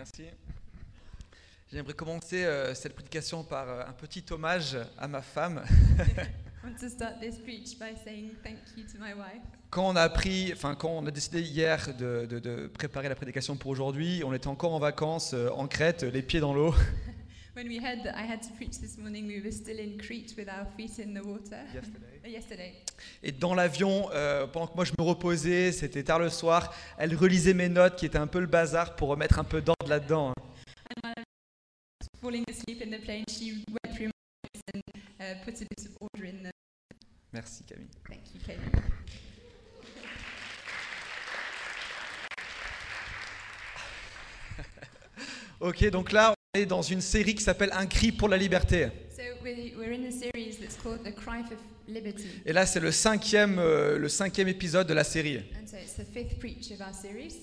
Merci. J'aimerais commencer euh, cette prédication par euh, un petit hommage à ma femme. I want to start this preach by saying thank you to my wife. Quand on a appris, enfin quand on a décidé hier de, de- de préparer la prédication pour aujourd'hui, on était encore en vacances euh, en Crète, les pieds dans l'eau. When we heard that I had to preach this morning, we were still in Crete with our feet in the water. Uh, Yesterday. Et dans l'avion, euh, pendant que moi je me reposais, c'était tard le soir, elle relisait mes notes qui étaient un peu le bazar pour remettre un peu d'ordre là-dedans. And while I was falling asleep in the plane, she went through my notes and uh. Merci Camille. Thank you, Kate. Ok, donc là on est dans une série qui s'appelle Un cri pour la liberté. So we, we're in a series that's called The Cry for Liberty. Et là c'est le cinquième, euh, le cinquième épisode de la série. And so it's the fifth preach of our series.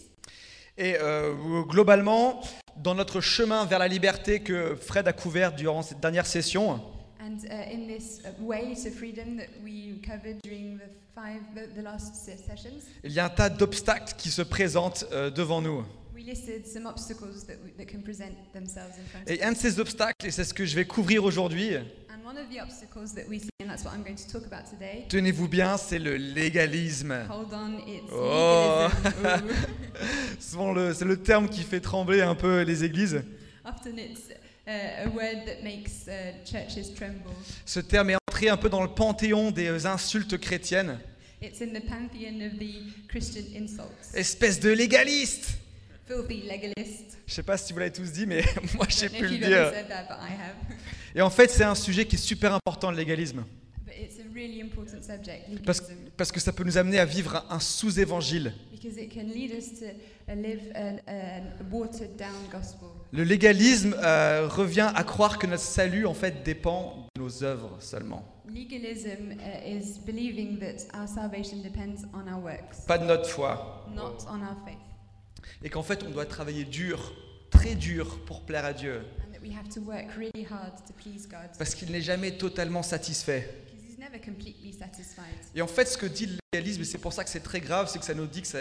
Et euh, globalement, dans notre chemin vers la liberté que Fred a couvert durant cette dernière session, And uh, in this way to freedom that we covered during the five, the, the last se- sessions, il y a un tas d'obstacles qui se présentent euh, devant nous. we listed some obstacles that, we, that can present themselves in front of Et un de ces obstacles, et c'est ce que je vais couvrir aujourd'hui, And one of the obstacles that we see, and that's what I'm going to talk about today, tenez-vous bien, c'est le légalisme. hold on, it's Oh. Souvent, le- c'est le terme qui fait trembler un peu les églises. Ooh. Often it's a word that makes churches tremble. Ce terme est entré un peu dans le panthéon des insultes chrétiennes. It's in the pantheon of the Christian insults. Espèce de légaliste Filthy legalist. Je sais pas si vous l'avez tous dit, mais moi know pu if le dire. that. Et en fait, c'est un sujet qui est super important, le légalisme. But it's a really important subject, Parce, que ça peut nous amener à vivre un sous-évangile. Because it can lead us to uh. Le légalisme euh, revient à croire que notre salut, en fait, dépend de nos œuvres seulement. Legalism uh, is believing that our salvation depends on our works, Pas de notre foi. not on our faith. Et qu'en fait, on doit travailler dur, très dur, pour plaire à Dieu. Parce qu'il n'est jamais totalement satisfait. Et en fait, ce que dit le légalisme, et c'est pour ça que c'est très grave, c'est que ça nous dit que, ça-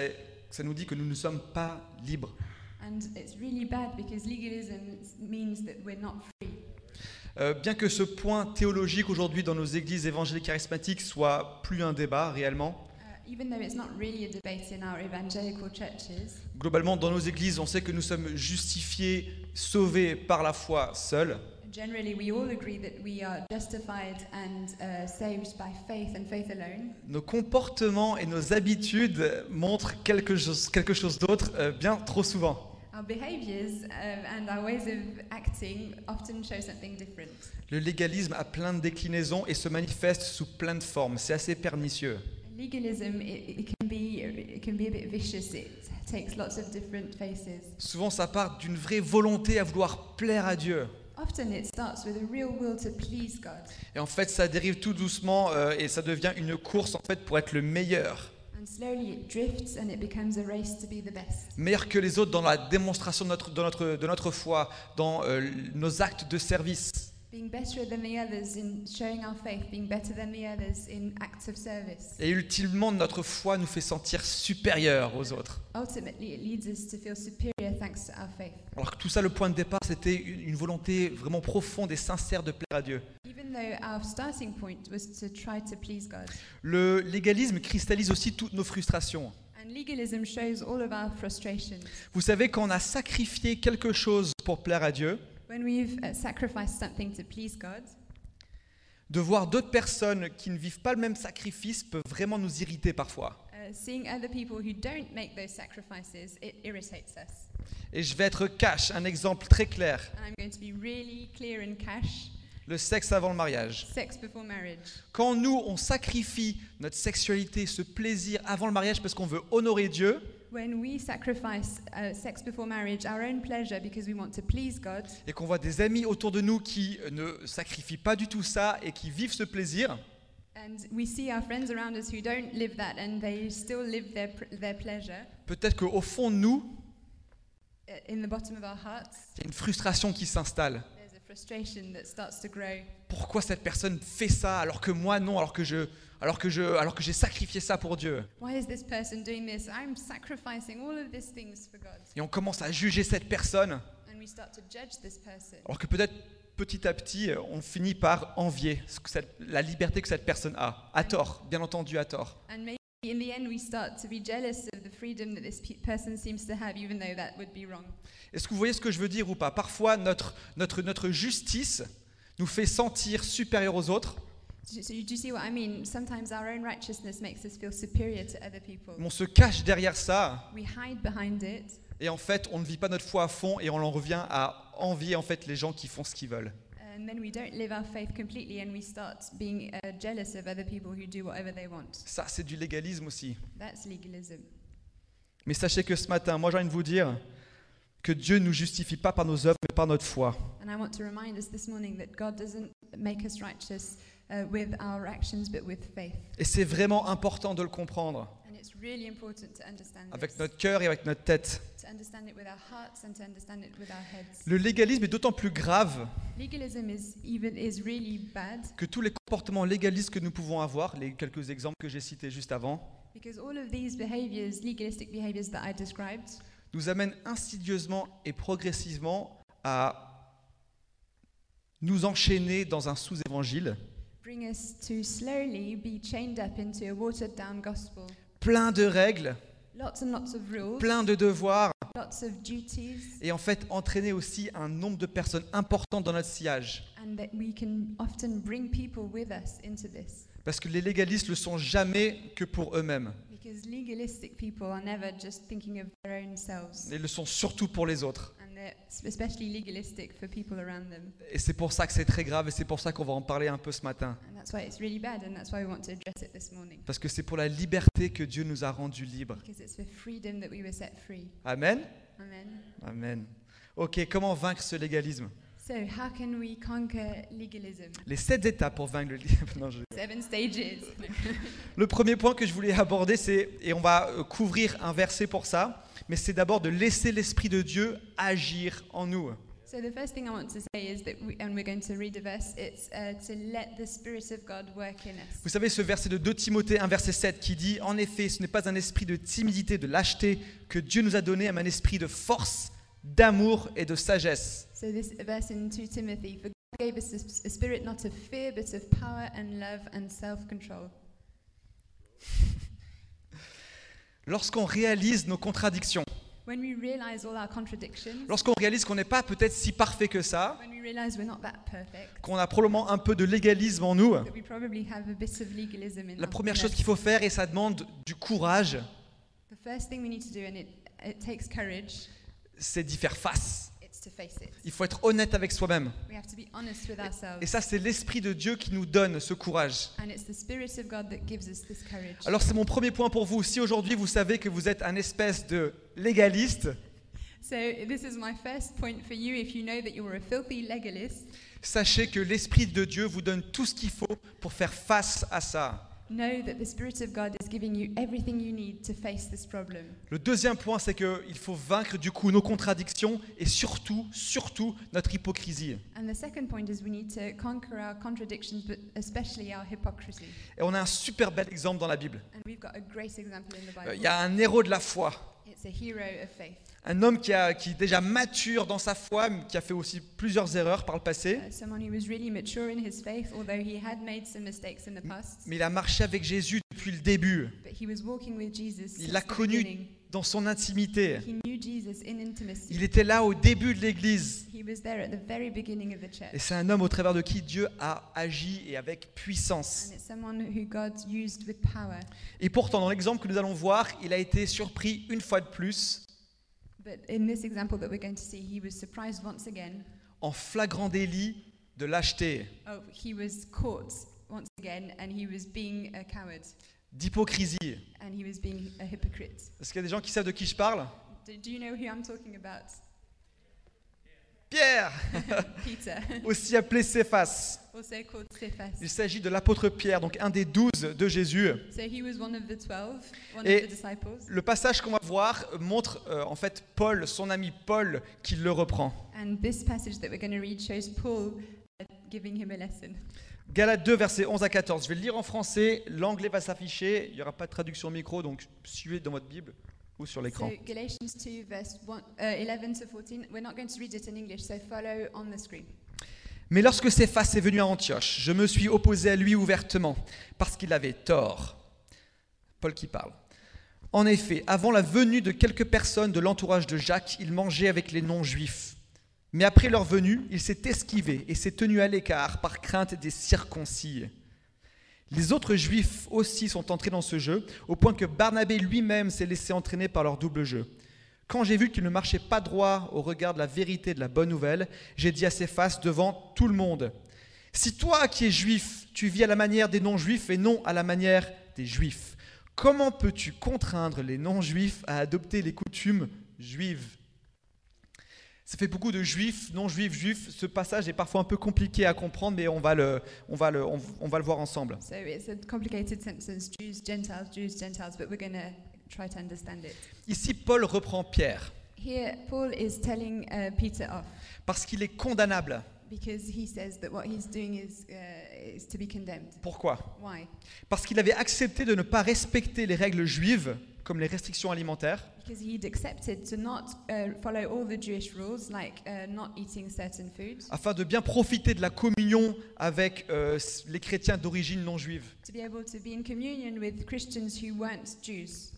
ça nous dit que nous ne sommes pas libres. And it's really bad because legalism means that we're not free. Euh, bien que ce point théologique aujourd'hui dans nos églises évangéliques charismatiques soit plus un débat réellement, Globalement dans nos églises, on sait que nous sommes justifiés, sauvés par la foi seule. generally we all agree that we are justified and saved by faith and faith alone. Nos comportements et nos habitudes montrent quelque chose, quelque chose d'autre euh, bien trop souvent. Our behaviors and our ways of acting often show something different. Le légalisme a plein de déclinaisons et se manifeste sous plein de formes. C'est assez pernicieux. Legalism, it, it can be it can be a bit vicious. It takes lots of different faces. Souvent, ça part d'une vraie volonté à vouloir plaire à Dieu. Often it starts with a real will to please God, Et en fait, ça dérive tout doucement euh, et ça devient une course en fait pour être le meilleur. and slowly it drifts and it becomes a race to be the best, Meilleur que les autres dans la démonstration de notre, de notre, de notre foi, dans euh, nos actes de service. Et ultimement, notre foi nous fait sentir supérieurs aux autres. Ultimately, it leads us to feel superior thanks to our faith. Alors que tout ça, le point de départ, c'était une volonté vraiment profonde et sincère de plaire à Dieu. Even though our starting point was to try to please God. Le légalisme cristallise aussi toutes nos frustrations. Vous savez, quand on a sacrifié quelque chose pour plaire à Dieu, When we've uh, sacrificed something to please God, de voir d'autres personnes qui ne vivent pas le même sacrifice peut vraiment nous irriter parfois. uh, seeing other people who don't make those sacrifices, it irritates us. Et je vais être cash, un exemple très clair. And I'm going to be really clear and cash Le sexe avant le mariage. sex before marriage. Quand nous, on sacrifie notre sexualité, ce plaisir avant le mariage parce qu'on veut honorer Dieu, When we sacrifice sex before marriage, our own pleasure, because we want to please God, et qu'on voit des amis autour de nous qui ne sacrifient pas du tout ça et qui vivent ce plaisir, and we see our friends around us who don't live that and they still live their, pr- their pleasure, peut-être qu'au fond de nous, in the bottom of our hearts, il y a une frustration qui s'installe. Pourquoi cette personne fait ça alors que moi non, alors que je, alors que je, alors que j'ai sacrifié ça pour Dieu? Why is this person doing this? I'm sacrificing all of these things for God. Et on commence à juger cette personne, And we start to judge this person. alors que peut-être petit à petit, on finit par envier ce que cette- la liberté que cette personne a, à tort, bien entendu à tort. And maybe in the end, we start to be jealous of the freedom that this pe- person seems to have, even though that would be wrong. Est-ce que vous voyez ce que je veux dire ou pas? Parfois, notre, notre, notre justice nous fait sentir supérieurs aux autres, on se cache derrière ça, We hide behind it, et en fait, on ne vit pas notre foi à fond, et on en revient à envier en fait les gens qui font ce qu'ils veulent. uh. Ça, c'est du légalisme aussi. That's legalism. Mais sachez que ce matin, moi j'ai envie de vous dire que Dieu ne nous justifie pas par nos œuvres, mais par notre foi. And I want to remind us this morning that God doesn't make us righteous uh, with our actions, but with faith. Et c'est vraiment important de le comprendre, And it's really important to understand avec notre cœur et avec notre tête. Le légalisme est d'autant plus grave Legalism is even is really bad que tous les comportements légalistes que nous pouvons avoir, les quelques exemples que j'ai cités juste avant, nous amènent insidieusement et progressivement à nous enchaîner dans un sous-évangile plein de règles, Lots and lots of rules, plein de devoirs, lots of duties, et en fait entraîner aussi un nombre de personnes importantes dans notre sillage. and that we can often bring people with us into this. Parce que les légalistes ne le sont jamais que pour eux-mêmes. Because legalistic people are never just thinking of their own selves, Ils le sont surtout pour les autres. and they're especially legalistic for people around them. Et c'est pour ça que c'est très grave et c'est pour ça qu'on va en parler un peu ce matin. And that's why it's really bad, and that's why we want to address it this morning. Parce que c'est pour la liberté que Dieu nous a rendus libres. Because it's for freedom that we were set free. Amen Amen. Amen. Ok, comment vaincre ce légalisme? So, how can we conquer legalism? Les sept étapes pour vaincre le je- Seven stages. Le premier point que je voulais aborder, c'est, et on va euh, couvrir un verset pour ça, mais c'est d'abord de laisser l'Esprit de Dieu agir en nous. so, the first thing I want to say is that, we, and we're going to read a verse, it's uh, to let the Spirit of God work in us. Vous savez, ce verset de 2 Timothée 1, verset 7, qui dit En effet, ce n'est pas un esprit de timidité, de lâcheté que Dieu nous a donné, mais un esprit de force, d'amour et de sagesse. So, this verse in 2 Timothy For God gave us a, spirit not of fear, but of power and love and self control. Lorsqu'on réalise nos contradictions, lorsqu'on réalise qu'on n'est pas peut-être si parfait que ça, when we realize we're not that perfect, qu'on a probablement un peu de légalisme en nous, la première chose qu'il faut faire, et ça demande du courage, c'est d'y faire face. Il faut être honnête avec soi-même. Et ça, c'est l'Esprit de Dieu qui nous donne ce courage. Alors c'est mon premier point pour vous. Si aujourd'hui vous savez que vous êtes un espèce de légaliste, So, this is my first point for you. If you know that you're a filthy legalist, sachez que l'Esprit de Dieu vous donne tout ce qu'il faut pour faire face à ça. Know that the Spirit of God is giving you everything you need to face this problem. Le deuxième point, c'est qu'il faut vaincre du coup nos contradictions et surtout, surtout notre hypocrisie. And the second point is we need to conquer our contradictions, but especially our hypocrisy. Et on a un super bel exemple dans la Bible. And we've got a great example in the Euh, Il Bible. y a un héros de la foi, a hero of faith. un homme qui, a, qui est déjà mature dans sa foi, mais qui a fait aussi plusieurs erreurs par le passé, Uh, someone who was really mature in his faith, although he had made some mistakes in the past. mais il a marché avec Jésus depuis le début, But he was walking with Jesus Il l'a connu. Dans son intimité. Il était là au début de l'Église. He was there at the very beginning of the church. Et c'est un homme au travers de qui Dieu a agi et avec puissance. Et pourtant, dans l'exemple que nous allons voir, il a été surpris une fois de plus But in this example that we're going to see, he was surprised once again. en flagrant délit de lâcheté, D'hypocrisie. Est-ce qu'il y a des gens qui savent de qui je parle? Do, do you know who I'm talking about? Pierre, Peter, aussi appelé Céphas. Il s'agit de l'apôtre Pierre, donc un des douze de Jésus. So he was one of the twelve, one Et-. Le passage qu'on va voir montre euh, en fait Paul, son ami Paul, qui le reprend. And this passage that we're going to read shows Paul uh, giving him a lesson. Galates 2, versets 11 à 14. Je vais le lire en français, l'anglais va s'afficher, il n'y aura pas de traduction micro, donc suivez dans votre Bible ou sur l'écran. So Galatians 2, verse one, uh, 11 to 14. We're not going to read it in English, so follow on the screen. Mais lorsque Céphas est venu à Antioche, je me suis opposé à lui ouvertement, parce qu'il avait tort. Paul qui parle. En effet, avant la venue de quelques personnes de l'entourage de Jacques, il mangeait avec les non-juifs. Mais après leur venue, il s'est esquivé et s'est tenu à l'écart par crainte des circoncis. Les autres juifs aussi sont entrés dans ce jeu, au point que Barnabé lui-même s'est laissé entraîner par leur double jeu. Quand j'ai vu qu'il ne marchait pas droit au regard de la vérité de la bonne nouvelle, j'ai dit à ses faces devant tout le monde, Si toi qui es juif, tu vis à la manière des non-juifs et non à la manière des juifs, comment peux-tu contraindre les non-juifs à adopter les coutumes juives? Ça fait beaucoup de juifs, non-juifs, juifs. Ce passage est parfois un peu compliqué à comprendre, mais on va le, on va le, on- on va le voir ensemble. So it's a complicated sentence Jews, Gentiles, Jews, Gentiles, but we're going to try to understand it. Ici, Paul reprend Pierre Here, Paul is telling uh, Peter off parce qu'il est condamnable. because he says that what he's doing is, uh, is to be condemned. Pourquoi? Why? Parce qu'il avait accepté de ne pas respecter les règles juives, comme les restrictions alimentaires, Because he'd accepted to not uh, follow all the Jewish rules, like uh, not eating certain foods, afin de bien profiter de la communion avec euh, les chrétiens d'origine non juive. to be able to be in communion with Christians who weren't Jews.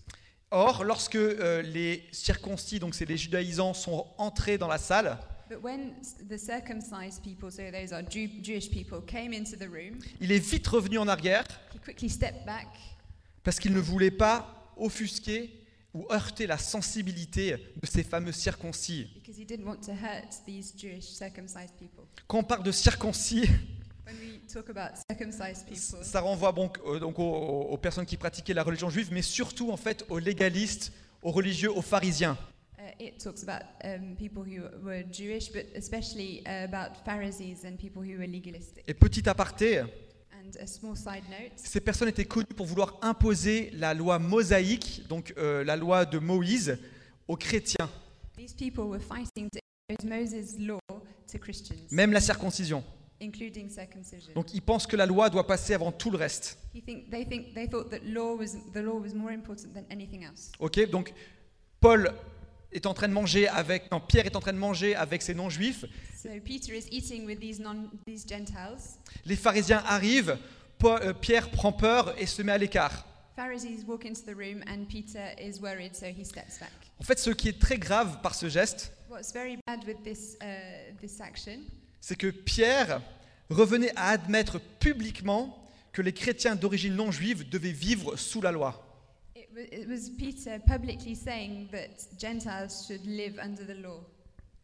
Or, lorsque euh, les circoncis, donc c'est les judaïsants, sont entrés dans la salle, But when s- the circumcised people, so those are Jew- Jewish people, came into the room, il est vite revenu en arrière he quickly stepped back parce qu'il ne voulait pas offusquer ou heurter la sensibilité de ces fameux circoncis. because he didn't want to hurt these Jewish circumcised people. Quand on parle de circoncis, When we talk about circumcised people, ça renvoie donc, donc aux, aux personnes qui pratiquaient la religion juive, mais surtout en fait aux légalistes, aux religieux, aux pharisiens. uh, it talks about um, people who were Jewish, but especially uh, about Pharisees and people who were legalistic. Et petit aparté, And a small side note, Ces personnes étaient connues pour vouloir imposer la loi mosaïque, donc euh, la loi de Moïse, aux chrétiens, these people were fighting to impose Moses' law to Christians, même la circoncision. Donc ils pensent que la loi doit passer avant tout le reste. He think, they, think, they thought that law was, the law was more important than anything else. Ok, donc Paul est en train de manger avec, non, Pierre est en train de manger avec ces non-juifs. So Peter is eating with these, non, these Gentiles. Les pharisiens arrivent, Paul- euh, Pierre prend peur et se met à l'écart. So. En fait, ce qui est très grave par ce geste, What's very bad with this, uh, c'est que Pierre revenait à admettre publiquement que les chrétiens d'origine non juive devaient vivre sous la loi. It, wa- it was Peter publicly saying that Gentiles should live under the law,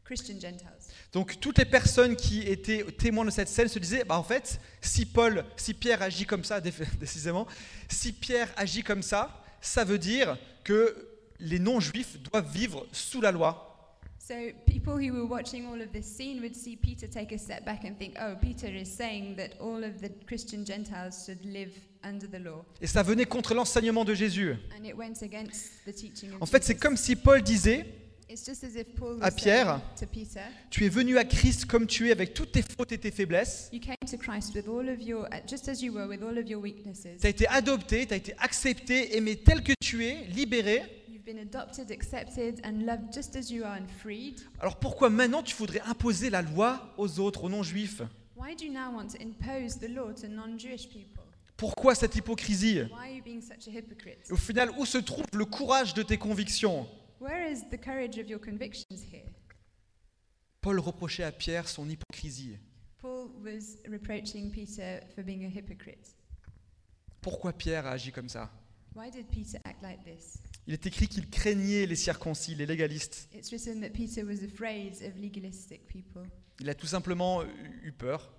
Christian Gentiles. Donc toutes les personnes qui étaient témoins de cette scène se disaient, bah en fait, si Paul, si Pierre agit comme ça, dé- décisément, si Pierre agit comme ça, ça veut dire que les non-juifs doivent vivre sous la loi. So people who were watching all of this scene would see Peter take a step back and think, oh, Peter is saying that all of the Christian Gentiles should live under the law. Et ça venait contre l'enseignement de Jésus. And it went against the teaching of En fait, c'est comme si Paul disait, It's just as if Paul à Pierre, saying to Peter, tu es venu à Christ comme tu es avec toutes tes fautes et tes faiblesses. Tu as été adopté, tu as été accepté, aimé tel que tu es, libéré. You've been adopted, accepted, and loved just as you are and freed? Alors pourquoi maintenant tu voudrais imposer la loi aux autres, aux non-juifs? Why do you now want to impose the law to non-Jewish people? Pourquoi cette hypocrisie? Why are you being such a hypocrite? Et Au final, où se trouve le courage de tes convictions? Where is the courage of your convictions here? Paul reprochait à Pierre son hypocrisie. Paul was reproaching Peter for being a hypocrite. Pourquoi Pierre a agi comme ça? Why did Peter act like this? Il est écrit qu'il craignait les circoncis, les légalistes. It's written that Peter was afraid of legalistic people. Il a tout simplement eu peur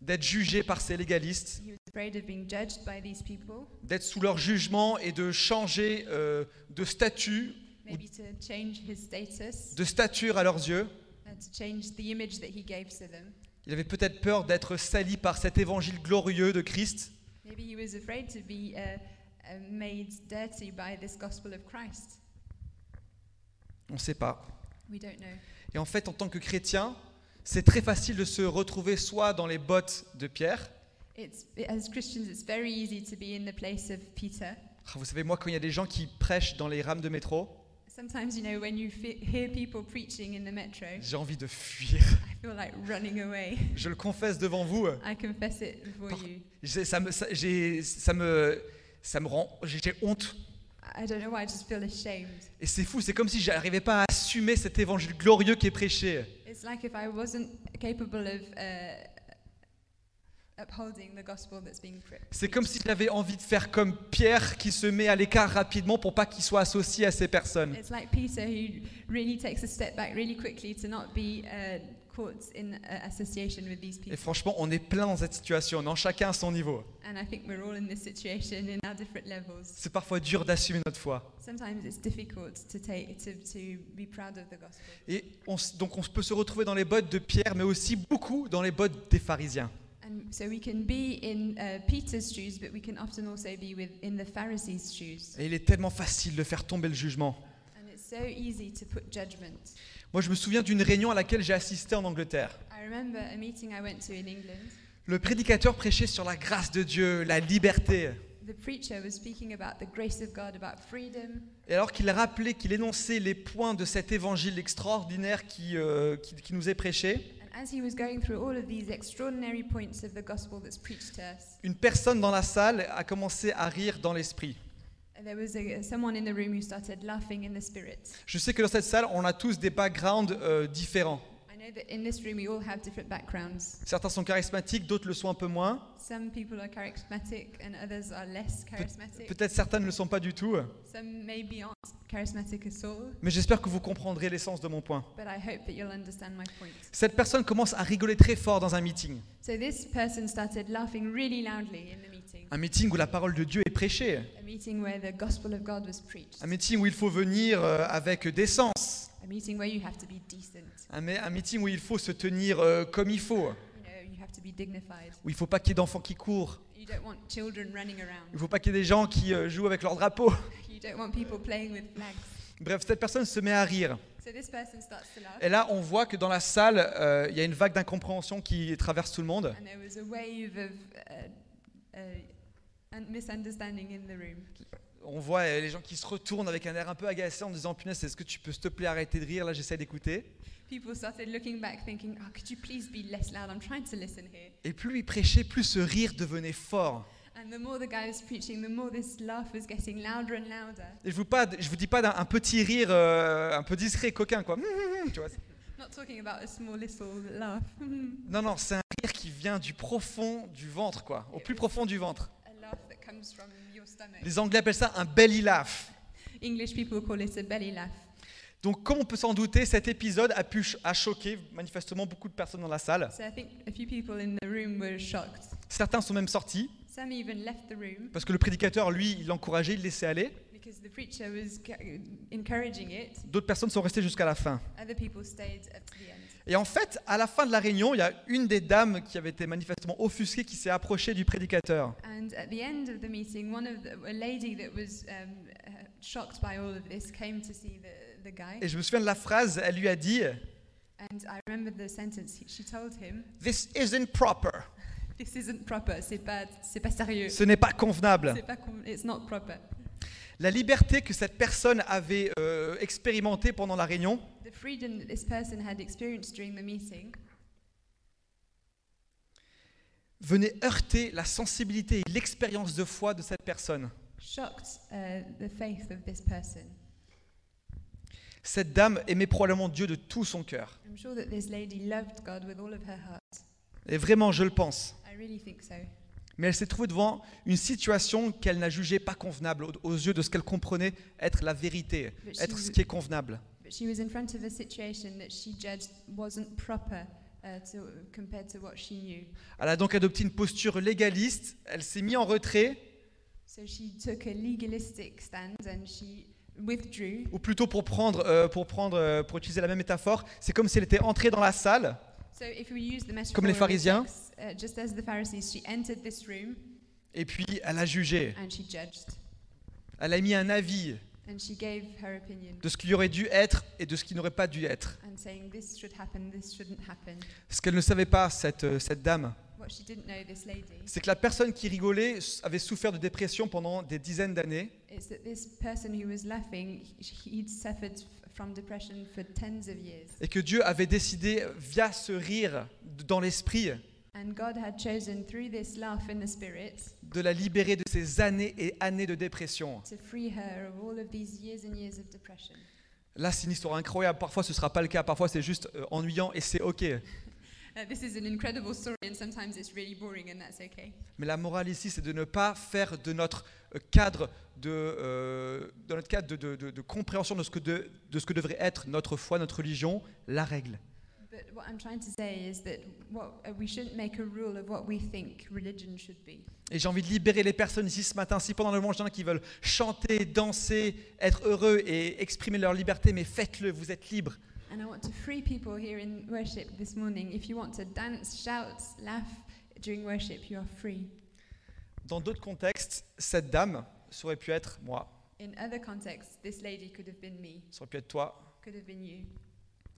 d'être jugé par ces légalistes, He was afraid of being judged by these people, d'être sous leur jugement et de changer euh, de statut, maybe to change his status, de stature à leurs yeux. to change the image that he gave to them. Il avait peut-être peur d'être sali par cet évangile glorieux de Christ. Maybe he was afraid to be uh, made dirty by this gospel of Christ? On ne sait pas. We don't know. Et en fait, en tant que chrétien, c'est très facile de se retrouver soit dans les bottes de Pierre. It's, as Christians, it's very easy to be in the place of Peter. Ah, Vous savez, moi, quand il y a des gens qui prêchent dans les rames de métro, Sometimes, you know, when you hear people preaching in the metro, j'ai envie de fuir. I feel like running away. Je le confesse devant vous. I confess it before you. Ça me, ça, ça me, ça me rend, j'ai honte. I don't know why, I just feel ashamed. Et c'est fou, c'est comme si j'arrivais pas à assumer cet évangile glorieux qui est prêché. It's like if I wasn't capable of uh, upholding the gospel that's being pre- C'est comme si j'avais envie de faire comme Pierre qui se met à l'écart rapidement pour pas qu'il soit associé à ces personnes. Uh, caught in uh, association with these Et franchement, on est plein dans cette situation, non chacun à son niveau. And I think we're all in this situation in our different levels. C'est parfois dur d'assumer notre foi. Sometimes it's difficult to take to, to be proud of the gospel. Et on donc on peut se retrouver dans les bottes de Pierre, mais aussi beaucoup dans les bottes des pharisiens. And so we can be in uh, Peter's shoes, but we can often also be with, in the Pharisees' shoes. Et il est tellement facile de faire tomber le jugement. And it's so easy to put judgment. Moi, je me souviens d'une réunion à laquelle j'ai assisté en Angleterre. I remember a meeting I went to in England. Le prédicateur prêchait sur la grâce de Dieu, la liberté. The preacher was speaking about the grace of God, about freedom. Et alors qu'il rappelait, qu'il énonçait les points de cet évangile extraordinaire qui, euh, qui- qui nous est prêché, une personne dans la salle a commencé à rire dans l'esprit. Je sais que dans cette salle, on a tous des backgrounds euh, différents. I know that in this room we all have different backgrounds. Certains sont charismatiques, d'autres le sont un peu moins. Some people are charismatic and others are less charismatic. Peut-être certains ne le sont pas du tout. Some maybe aren't charismatic at all, Mais j'espère que vous comprendrez l'essence de mon point. but I hope that you'll understand my point. Cette personne commence à rigoler très fort dans un meeting. So this person started laughing really loudly in the meeting, Un meeting où la parole de Dieu est prêchée. a meeting where the gospel of God was preached, Un meeting où il faut venir euh, avec décence. A meeting where you have to be decent, Un, me- un meeting où il faut se tenir euh, comme il faut. you know, you have to be dignified. Où il ne faut pas qu'il y ait d'enfants qui courent. You don't want children running Il ne faut pas qu'il y ait des gens qui euh, jouent avec leur drapeau. You don't want people playing with flags. Bref, cette personne se met à rire. So this person starts to laugh, Et là, on voit que dans la salle, euh, il y a une vague d'incompréhension qui traverse tout le monde. and there was a wave of uh, uh, un- misunderstanding in the room. On voit euh, les gens qui se retournent avec un air un peu agacé en disant Punaise, est-ce que tu peux s'il te plaît arrêter de rire? Là, j'essaie d'écouter. "Oh, could you please be less loud? I'm trying to listen here." Et plus il prêchait, plus ce rire devenait fort. And the more the guy was preaching, the more this laugh was getting louder and louder. Et je vous, pas, je vous dis pas d'un un petit rire euh, un peu discret, coquin, quoi. Tu vois. Not talking about a small little laugh, Non, non, c'est un rire qui vient du profond du ventre, quoi. Au plus profond du ventre. a laugh that comes from your stomach. Les Anglais appellent ça un belly laugh. English people call it a belly laugh. Donc, comme on peut s'en douter, cet épisode a pu ch- a choqué manifestement beaucoup de personnes dans la salle. So I think a few people in the room were shocked. Certains sont même sortis Some even left the room parce que le prédicateur, lui, il l'encourageait, il le laissait aller. because the preacher was ca- encouraging it. D'autres personnes sont restées jusqu'à la fin. Other people stayed up to the end. Et en fait, à la fin de la réunion, il y a une des dames qui avait été manifestement offusquée qui s'est approchée du prédicateur. And at the end of the meeting, one of the, a lady that was um, uh, shocked by all of this came to see the, the guy. Et je me souviens de la phrase, elle lui a dit And I remember the sentence he- she told him, This isn't proper. "This isn't proper. C'est pas, c'est pas sérieux. Ce n'est pas convenable. C'est pas, com- it's not proper." La liberté que cette personne avait euh, expérimentée pendant la réunion venait heurter la sensibilité et l'expérience de foi de cette personne. shocked uh, the faith of this person. Cette dame aimait probablement Dieu de tout son cœur. Sure. Et vraiment, je le pense. I really think so. Mais elle s'est trouvée devant une situation qu'elle n'a jugée pas convenable aux- yeux de ce qu'elle comprenait être la vérité, But être ce qui est convenable. But she was in front of a situation that she judged wasn't proper uh, to, compared to what she knew. Elle a donc adopté une posture légaliste, elle s'est mise en retrait So she took a legalistic stand and she withdrew. ou plutôt pour prendre, euh, pour prendre, euh, pour utiliser la même métaphore, c'est comme si elle était entrée dans la salle So if we use the metaphor Comme les pharisiens. text, just as the Pharisees, she entered this room et puis elle a jugé. and she judged. Elle a mis un avis And she gave her opinion de ce qui aurait dû être et de ce qui n'aurait pas dû être. and saying this should happen, this shouldn't happen. Ce qu'elle ne savait pas, cette, euh, cette dame, What she didn't know, this lady, c'est que la personne qui rigolait avait souffert de dépression pendant des dizaines d'années from depression for tens of years. et que Dieu avait décidé, via ce rire dans l'esprit, And God had chosen through this laugh in the spirit de la libérer de ces années et années de dépression. to free her of all of these years and years of depression. Là, c'est une histoire incroyable. Parfois, ce ne sera pas le cas. Parfois, c'est juste euh, ennuyant et c'est OK. This is an incredible story, and sometimes it's really boring, and that's okay. Mais la morale ici, c'est de ne pas faire de notre euh, cadre de, euh, de notre cadre de, de- de- de compréhension de ce, que de, de ce que devrait être notre foi, notre religion, la règle. But what I'm trying to say is that what, we shouldn't make a rule of what we think religion should be. Et j'ai envie de libérer les personnes ici ce matin. Si pendant le moment, il y en a qui veulent chanter, danser, être heureux et exprimer leur liberté, mais faites-le, vous êtes libres. And I want to free people here in worship this morning. If you want to dance, shout, laugh during worship, you are free. Dans d'autres contextes, cette dame, ça aurait pu être moi, In other contexts, this lady could have been me, ça aurait pu être toi, could have been you,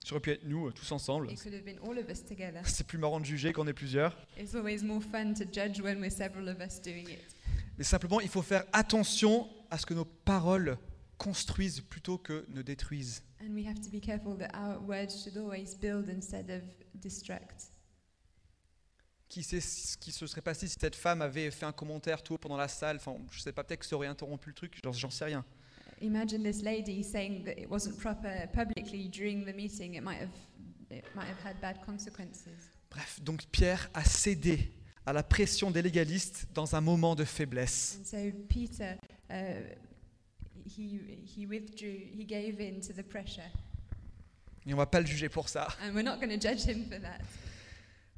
ça aurait pu être nous, tous ensemble. it could have been all of us together. C'est plus marrant de juger qu'on est plusieurs. It's always more fun to judge when we're several of us doing it. Mais simplement, il faut faire attention à ce que nos paroles construisent plutôt que ne détruisent. And we have to be careful that our words should always build instead of destruct. Qui sait ce qui se serait passé si cette femme avait fait un commentaire tout haut pendant la salle? Enfin, je sais pas, peut-être que ça aurait interrompu le truc, j'en- j'en sais rien. Imagine this lady saying that it wasn't proper publicly during the meeting. It might have, it might have had bad consequences. Bref, donc Pierre a cédé à la pression des légalistes dans un moment de faiblesse. And so Peter, uh, he he withdrew. He gave in to the pressure, Et on va pas le juger pour ça. and we're not going to judge him for that.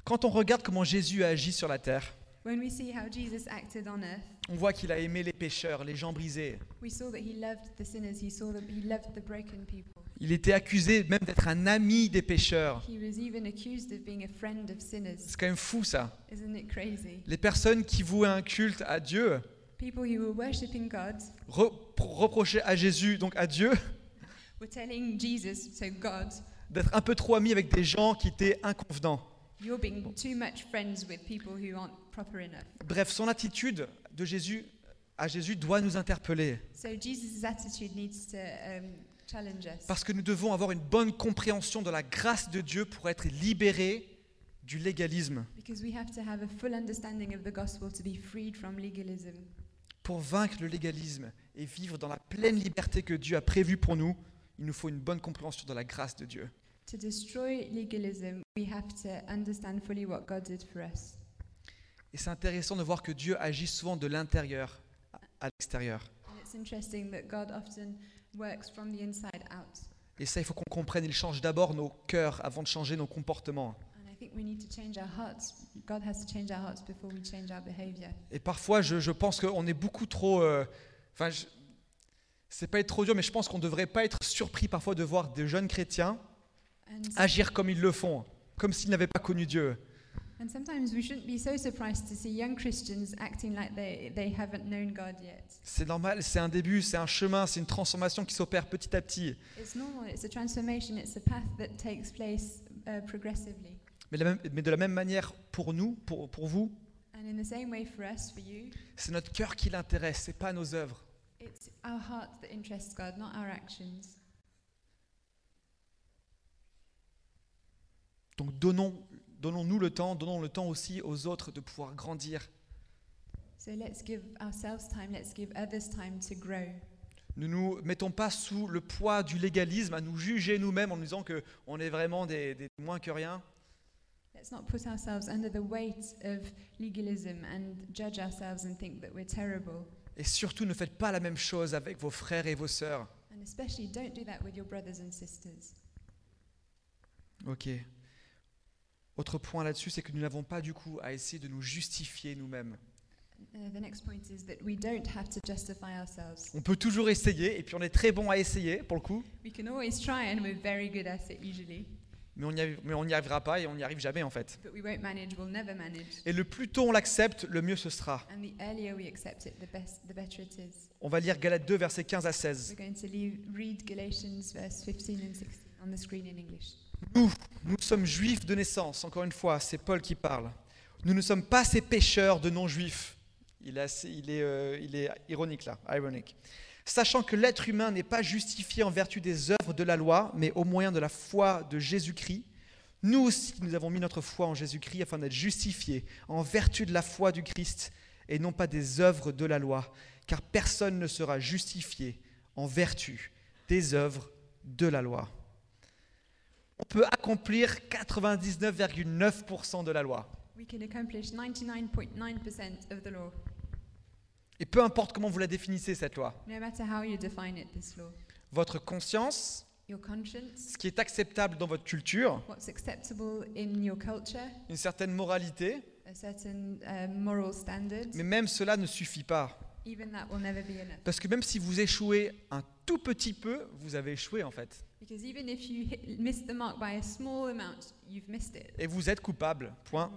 Quand on regarde comment Jésus a agi sur la terre, When we see how Jesus acted on earth, on voit qu'il a aimé les pécheurs, les gens brisés. we saw that he loved the sinners. He saw that he loved the broken people. Il était accusé même d'être un ami des pécheurs. He was even accused of being a friend of sinners. C'est quand même fou ça. Isn't it crazy? Les personnes qui vouaient un culte à Dieu People who were worshipping God reprochaient à Jésus, donc à Dieu, were telling Jesus, so God, d'être un peu trop ami avec des gens qui étaient inconvenants. you're being too much friends with people who aren't proper enough. Bref, son attitude de Jésus à Jésus doit nous interpeller So Jesus' attitude needs to um, challenge us. parce que nous devons avoir une bonne compréhension de la grâce de Dieu pour être libérés du légalisme. Because we have to have a full understanding of the gospel to be freed from legalism. Pour vaincre le légalisme et vivre dans la pleine liberté que Dieu a prévue pour nous, il nous faut une bonne compréhension de la grâce de Dieu. To destroy legalism, we have to understand fully what God did for us. Et c'est intéressant de voir que Dieu agit souvent de l'intérieur à l'extérieur. And it's interesting that God often works from the inside out. Et ça, il faut qu'on comprenne, il change d'abord nos cœurs avant de changer nos comportements. And I think we need to change our hearts. God has to change our hearts before we change our behavior. Et parfois, je, je pense qu'on est beaucoup trop... euh, Enfin, je- c'est pas être trop dur, mais je pense qu'on ne devrait pas être surpris parfois de voir des jeunes chrétiens And, agir comme ils le font, comme s'ils n'avaient pas connu Dieu. and sometimes we shouldn't be so surprised to see young Christians acting like they, they haven't known God yet. C'est normal, c'est un début, c'est un chemin, c'est une transformation qui s'opère petit à petit. It's normal, it's a transformation, it's a path that takes place uh, progressively. Mais, la même- mais de la même manière, pour nous, pour, pour vous, c'est notre cœur qui l'intéresse, c'est pas nos œuvres. it's our heart that interests God, not our actions. Donc donnons, donnons-nous le temps, donnons le temps aussi aux autres de pouvoir grandir. So let's give ourselves time, let's give others time to grow. Ne nous mettons pas sous le poids du légalisme à nous juger nous-mêmes en nous disant qu'on est vraiment des, des moins que rien. Let's not put ourselves under the weight of legalism and judge ourselves and think that we're terrible. Et surtout, ne faites pas la même chose avec vos frères et vos sœurs. And especially don't do that with your brothers and sisters. Ok. Autre point là-dessus, c'est que nous n'avons pas du coup à essayer de nous justifier nous-mêmes. Uh, the next point is that we don't have to justify ourselves. On peut toujours essayer, et puis on est très bon à essayer pour le coup, We can always try, and we're very good at it usually, mais on n'y arrivera pas et on n'y arrive jamais en fait. but we won't manage. We'll never manage. Et le plus tôt on l'accepte, le mieux ce sera. And the earlier we accept it, the best, the better it is. On va lire Galates 2, versets 15 à 16. We're going to leave, read Galatians verse 15 and 16 on the screen in English. Nous, nous sommes juifs de naissance, encore une fois, c'est Paul qui parle. Nous ne sommes pas ces pécheurs de non-juifs. Il il, euh, il est ironique là, ironique. Sachant que l'être humain n'est pas justifié en vertu des œuvres de la loi, mais au moyen de la foi de Jésus-Christ, nous aussi nous avons mis notre foi en Jésus-Christ afin d'être justifiés en vertu de la foi du Christ et non pas des œuvres de la loi, car personne ne sera justifié en vertu des œuvres de la loi. On peut accomplir 99,9% de la loi. We can accomplish 99.9% of the law, Et peu importe comment vous la définissez, cette loi. no matter how you define it, this law. Votre conscience, ce qui est acceptable dans votre culture, what's acceptable in your culture, une certaine moralité, a certain moral standard, mais même cela ne suffit pas. even that will never be enough. Parce que même si vous échouez un tout petit peu, vous avez échoué en fait. Because even if you hit, miss the mark by a small amount, you've missed it. Et vous êtes coupable. Point.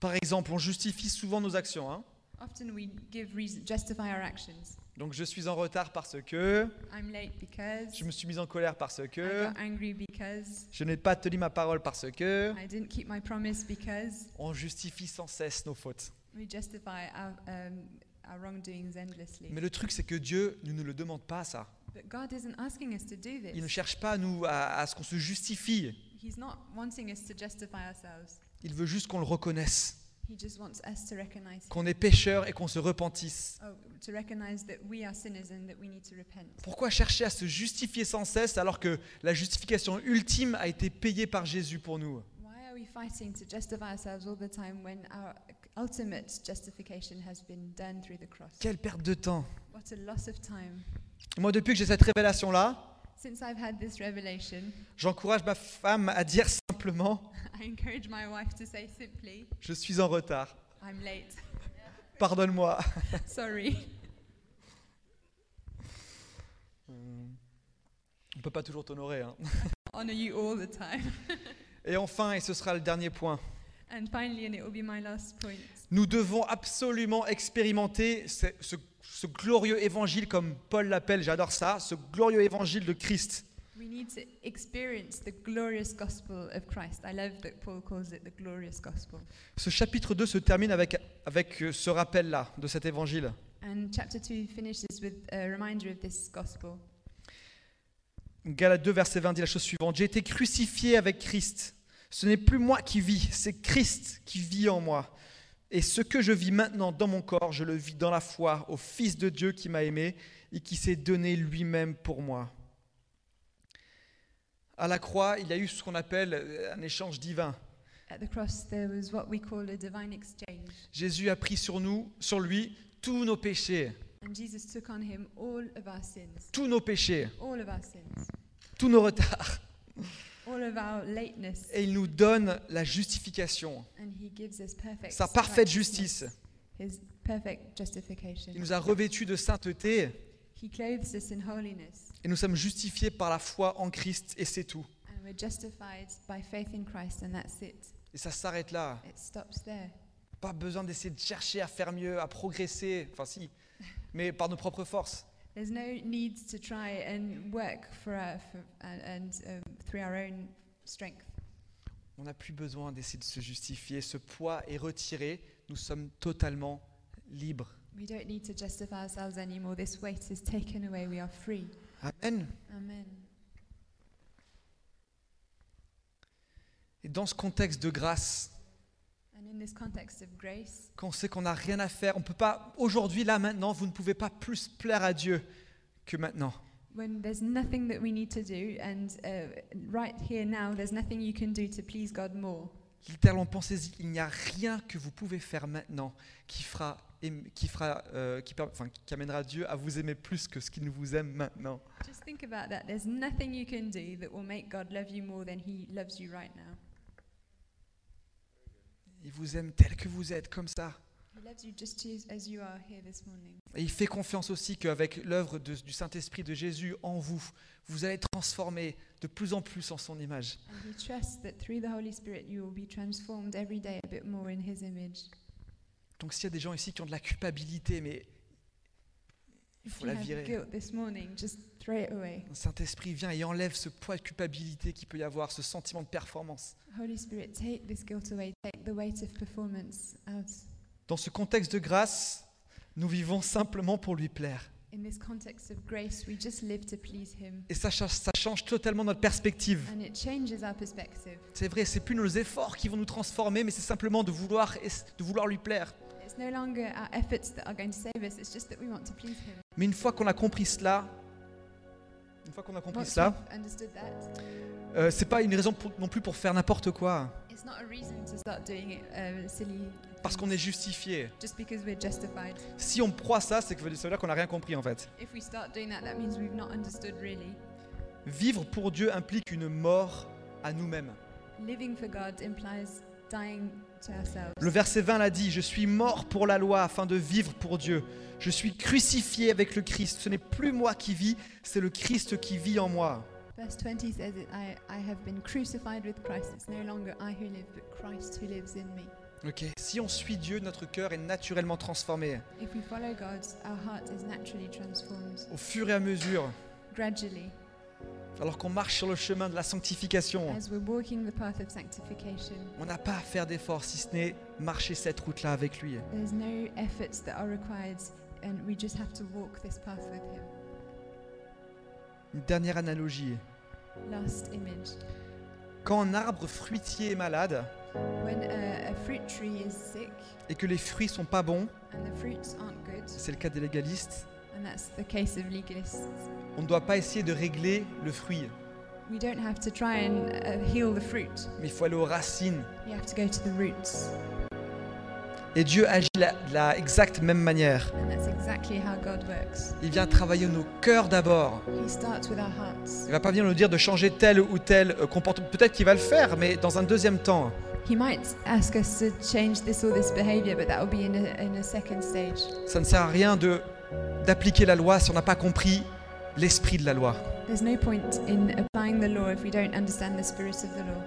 Par exemple, on justifie souvent nos actions. hein. Often we give reason, justify our actions. Donc je suis en retard parce que, I'm late because je me suis mis en colère parce I que, got angry because je n'ai pas tenu ma parole parce que. I didn't keep my promise because On justifie sans cesse nos fautes. we justify our, um, our wrongdoings endlessly. Mais le truc, c'est que Dieu ne nous le demande pas, ça. But God isn't asking us to do Il ne this. cherche pas à, nous, à, à ce qu'on se justifie. He's not wanting us to justify ourselves. Il veut juste qu'on le reconnaisse, qu'on est pécheur et qu'on se repentisse. Pourquoi chercher à se justifier sans cesse alors que la justification ultime a été payée par Jésus pour nous? Why are we fighting to justify ourselves all the time when our ultimate justification has been done through the cross? Quelle perte de temps. What a loss of time. Moi, depuis que j'ai cette révélation-là, Since I've had this revelation, j'encourage ma femme à dire simplement, I encourage my wife to say simply, je suis en retard. I'm late. Pardonne-moi. Sorry. On ne peut pas toujours t'honorer. hein. Honor you all the time. Et enfin, et ce sera le dernier point, And finally, and it will be my last point, Nous devons absolument expérimenter ce, ce- ce glorieux évangile, comme Paul l'appelle, j'adore ça, ce glorieux évangile de Christ. we need to experience the glorious gospel of Christ. I love that Paul calls it the glorious gospel. Ce chapitre 2 se termine avec, avec euh, ce rappel-là de cet évangile. And chapter 2 finishes with a reminder of this gospel. Galates 2, verset 20 dit la chose suivante. J'ai été crucifié avec Christ. Ce n'est plus moi qui vis, c'est Christ qui vit en moi. Et ce que je vis maintenant dans mon corps, je le vis dans la foi au Fils de Dieu qui m'a aimé et qui s'est donné lui-même pour moi. À la croix, il y a eu ce qu'on appelle euh, un échange divin. At the cross, there was what we call a divine exchange. Jésus a pris sur nous, sur lui, tous nos péchés, And Jesus took on him all of our sins, tous nos péchés, all of our sins, tous nos retards. All of our lateness. Et il nous donne la justification, And he gives us perfect sa parfaite justice. his perfect justification. Il nous a revêtus de sainteté He clothes us in holiness, et nous sommes justifiés par la foi en Christ et c'est tout. and we're justified by faith in Christ, and that's it. Et ça s'arrête là. It stops there. Pas besoin d'essayer de chercher à faire mieux, à progresser, enfin si, mais par nos propres forces. There's no need to try and work for, our, for and, and um, through our own strength. On n'a plus besoin d'essayer de se justifier. Ce poids est retiré. Nous sommes totalement libres. We don't need to justify ourselves anymore. This weight is taken away. We are free. Amen. Amen. Et dans ce contexte de grâce, And in this context of grace, quand on sait qu'on n'a rien à faire, on peut pas, aujourd'hui, là, maintenant, vous ne pouvez pas plus plaire à Dieu que maintenant. When there's nothing that we need to do, and uh, right here now, there's nothing you can do to please God more. Littéralement, pensez-y, il n'y a rien que vous pouvez faire maintenant qui fera, qui fera, euh, qui, enfin, qui amènera Dieu à vous aimer plus que ce qu'il vous aime maintenant. Just think about that. There's nothing you can do that will make God love you more than He loves you right now. Il vous aime tel que vous êtes, comme ça. Et il fait confiance aussi qu'avec l'œuvre du Saint-Esprit de Jésus en vous, vous allez être transformés de plus en plus en son image. And he trusts that through the Holy Spirit you will be transformed every day a bit more in his image. Donc s'il y a des gens ici qui ont de la culpabilité, mais il faut la virer. Le Saint-Esprit vient et enlève ce poids de culpabilité qu'il peut y avoir, ce sentiment de performance. Holy Spirit, take this guilt away. Take the weight of performance out. Dans ce contexte de grâce, nous vivons simplement pour lui plaire. In this context of grace, we just live to please him. Et ça, cha- ça change totalement notre perspective. And it changes our perspective. C'est vrai, c'est plus nos efforts qui vont nous transformer, mais c'est simplement de vouloir, de vouloir lui plaire. It's no longer our efforts that are going to save us, it's just that we want to please him. Mais une fois qu'on a compris cela, une fois qu'on a compris Once cela, we've understood that, euh, c'est pas une raison pour- non plus pour faire n'importe quoi, it's not a reason to start doing it uh, silly parce qu'on est justifié. just because we're justified. Si on croit ça, c'est que ça veut dire qu'on n'a rien compris en fait. If we start doing that, that means we've not understood really. Vivre pour Dieu implique une mort à nous-mêmes. Living for God implies dying to ourselves. Le verset 20 l'a dit, je suis mort pour la loi afin de vivre pour Dieu. Je suis crucifié avec le Christ. Ce n'est plus moi qui vis, c'est le Christ qui vit en moi. Verse 20 says it, I, I have been crucified with Christ. It's no longer I who live, but Christ who lives in me. Ok. Si on suit Dieu, notre cœur est naturellement transformé. If we follow God, our heart is naturally transformed Au fur et à mesure, gradually alors qu'on marche sur le chemin de la sanctification, as we're walking the path of sanctification. on n'a pas à faire d'efforts si ce n'est marcher cette route-là avec lui. There's no efforts that are required, and we just have to walk this path with Him. Une dernière analogie. Last image. Quand un arbre fruitier est malade When a, a fruit tree is sick et que les fruits sont pas bons, c'est le cas des légalistes, and that's the case of legalists, on ne doit pas essayer de régler le fruit, we don't have to try and uh, heal the fruit. mais il faut aller aux racines. You have to go to the roots. Et Dieu agit de la, de la exacte même manière. And that's exactly how God works. Il vient travailler nos cœurs d'abord. He starts with our hearts. Il va pas venir nous dire de changer tel ou tel euh, comportement. Peut-être qu'il va le faire, mais dans un deuxième temps. He might ask us to change this or this behavior, but that will be in a, in a second stage. Ça ne sert à rien de d'appliquer la loi si on n'a pas compris l'esprit de la loi. There's no point in applying the law if we don't understand the spirit of the law.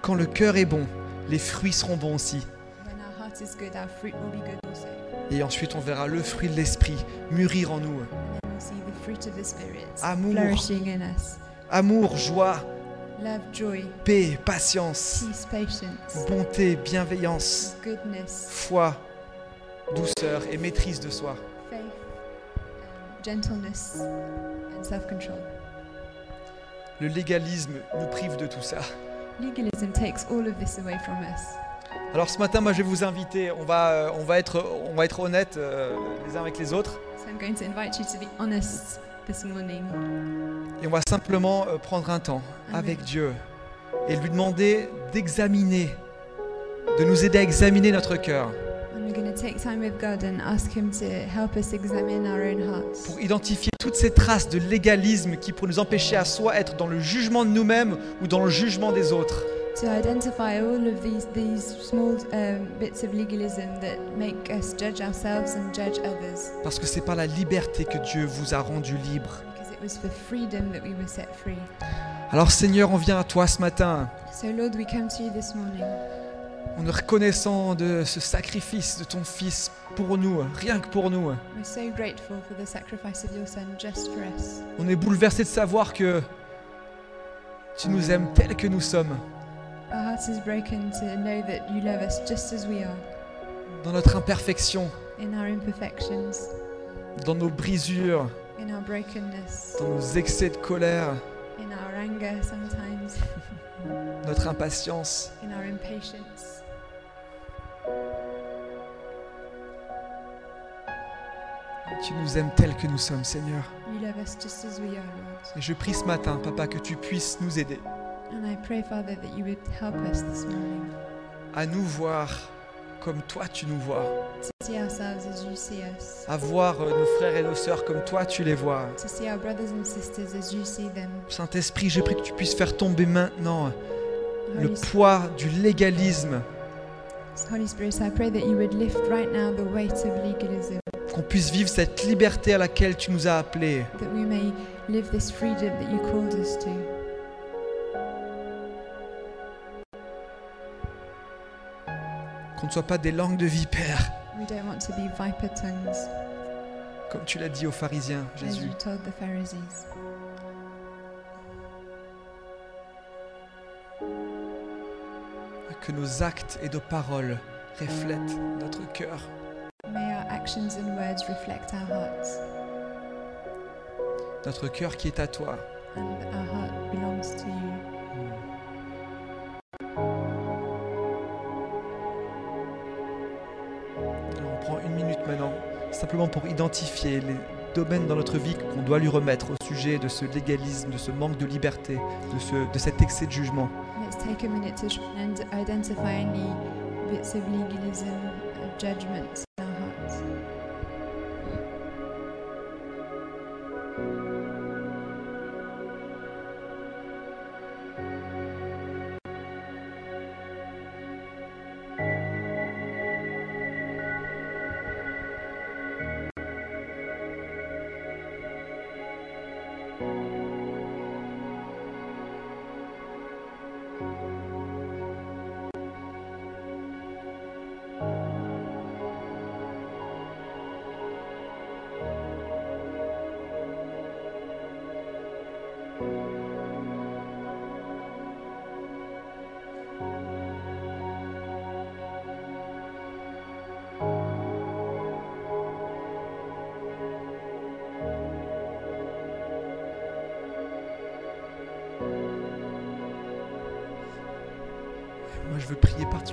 Quand le cœur est bon, les fruits seront bons aussi. Is good, our fruit will be good also. Et ensuite, on verra le fruit de l'esprit mûrir en nous. And then we'll see the fruit of the spirit Amour. flourishing in us. Amour, joie, Love, joy, paix, patience, peace, patience, bonté, bienveillance, goodness, foi, douceur et maîtrise de soi. faith, um, gentleness, and self-control. Le légalisme nous prive de tout ça. Legalism takes all of this away from us. Alors ce matin, moi je vais vous inviter, on va, euh, on va, être, on va être honnêtes euh, les uns avec les autres So I'm going to invite you to be honest this morning. et on va simplement euh, prendre un temps Amen. avec Dieu et lui demander d'examiner, de nous aider à examiner notre cœur And we're going to take time with God and ask Him to help us examine our own hearts. pour identifier toutes ces traces de légalisme qui pourraient nous empêcher à soit être dans le jugement de nous-mêmes ou dans le jugement des autres. To identify all of these, these small um, bits of legalism that make us judge ourselves and judge others. Parce que c'est par la liberté que Dieu vous a rendu libre. Because it was for freedom that we were set free. Alors Seigneur, on vient à toi ce matin So, Lord, we come to you this morning. en est reconnaissant de ce sacrifice de ton Fils pour nous, rien que pour nous. We're so grateful for the sacrifice of your Son just for us. On est bouleversé de savoir que tu nous aimes tels que nous sommes, dans notre imperfection, in our imperfections, dans nos brisures, in our brokenness, dans nos excès de colère, in our anger sometimes, notre impatience. in our impatience. Tu nous aimes tels que nous sommes, Seigneur. You love us just as we are, Lord. Et je prie ce matin, Papa, que tu puisses nous aider And I pray, Father, that you would help us this morning à nous voir comme toi tu nous vois, to see ourselves as you see us, à voir euh, nos frères et nos sœurs comme toi tu les vois. to see our brothers and sisters as you see them. Saint-Esprit, je prie que tu puisses faire tomber maintenant le Holy, poids du légalisme So Holy Spirit, I pray that you would lift right now the weight of legalism, qu'on puisse vivre cette liberté à laquelle tu nous as appelés. that we may live this freedom that you called us to. Qu'on ne soit pas des langues de vipère, We don't want to be viper tongues, comme tu l'as dit aux pharisiens, as Jésus. you told the Pharisees. Que nos actes et nos paroles reflètent notre cœur. May our actions and words reflect our hearts, Notre cœur qui est à toi. and our heart belongs to you. Simplement pour identifier les domaines dans notre vie qu'on doit lui remettre au sujet de ce légalisme, de ce manque de liberté, de, ce, de cet excès de jugement.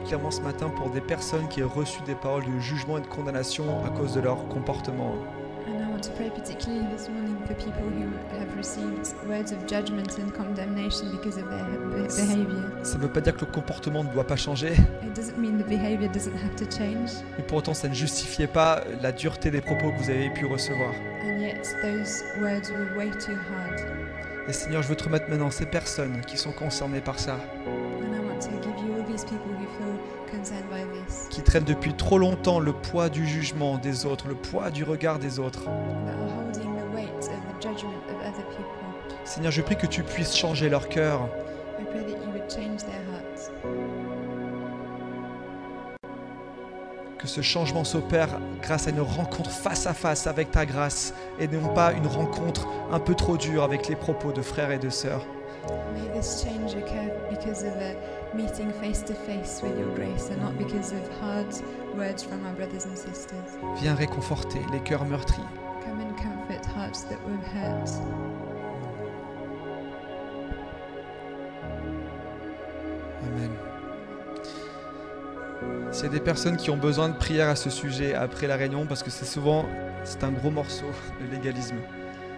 Particulièrement ce matin pour des personnes qui ont reçu des paroles de jugement et de condamnation à cause de leur comportement. And I want to pray particularly this morning for people who have received words of judgment and condemnation because of their be- behavior. Ça ne veut pas dire que le comportement ne doit pas changer, It doesn't mean the behavior doesn't have to change, mais pour autant, ça ne justifiait pas la dureté des propos que vous avez pu recevoir. and yet those words were way too hard. Et Seigneur, je veux te remettre maintenant ces personnes qui sont concernées par ça, traînent depuis trop longtemps le poids du jugement des autres, le poids du regard des autres. Seigneur, je prie que tu puisses changer leur cœur, que ce changement s'opère grâce à une rencontre face à face avec ta grâce et non pas une rencontre un peu trop dure avec les propos de frères et de sœurs. May this change occur because of a meeting face to face with your grace and not because of hard words from our brothers and sisters. Viens réconforter les cœurs meurtris. Come and comfort hearts that were hurt. Amen. S'il y a des personnes qui ont besoin de prière à ce sujet après la réunion, parce que c'est souvent c'est un gros morceau de légalisme.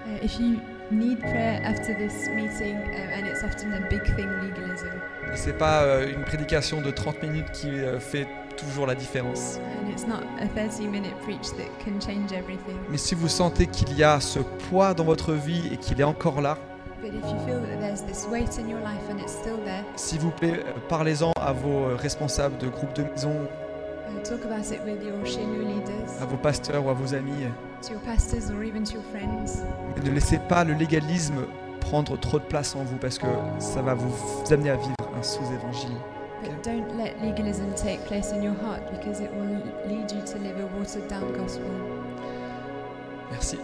Uh, if you need prayer after this meeting, uh, and it's often a big thing, legalism, c'est pas euh, une prédication de 30 minutes qui euh, fait toujours la différence. and it's not a 30 minute preach that can change everything. Mais si vous sentez qu'il y a ce poids dans votre vie et qu'il est encore là, But if you feel that there's this weight in your life and it's still there, s'il vous plaît, euh, parlez-en à vos responsables de groupe de maison, uh, talk about it with your Shenu leaders, à vos pasteurs ou à vos amis. To your pastors, or even to your friends. Et ne laissez pas le légalisme prendre trop de place en vous parce que ça va vous amener à vivre un sous-évangile. But don't let legalism take place in your heart because it will lead you to live a watered down gospel. Merci.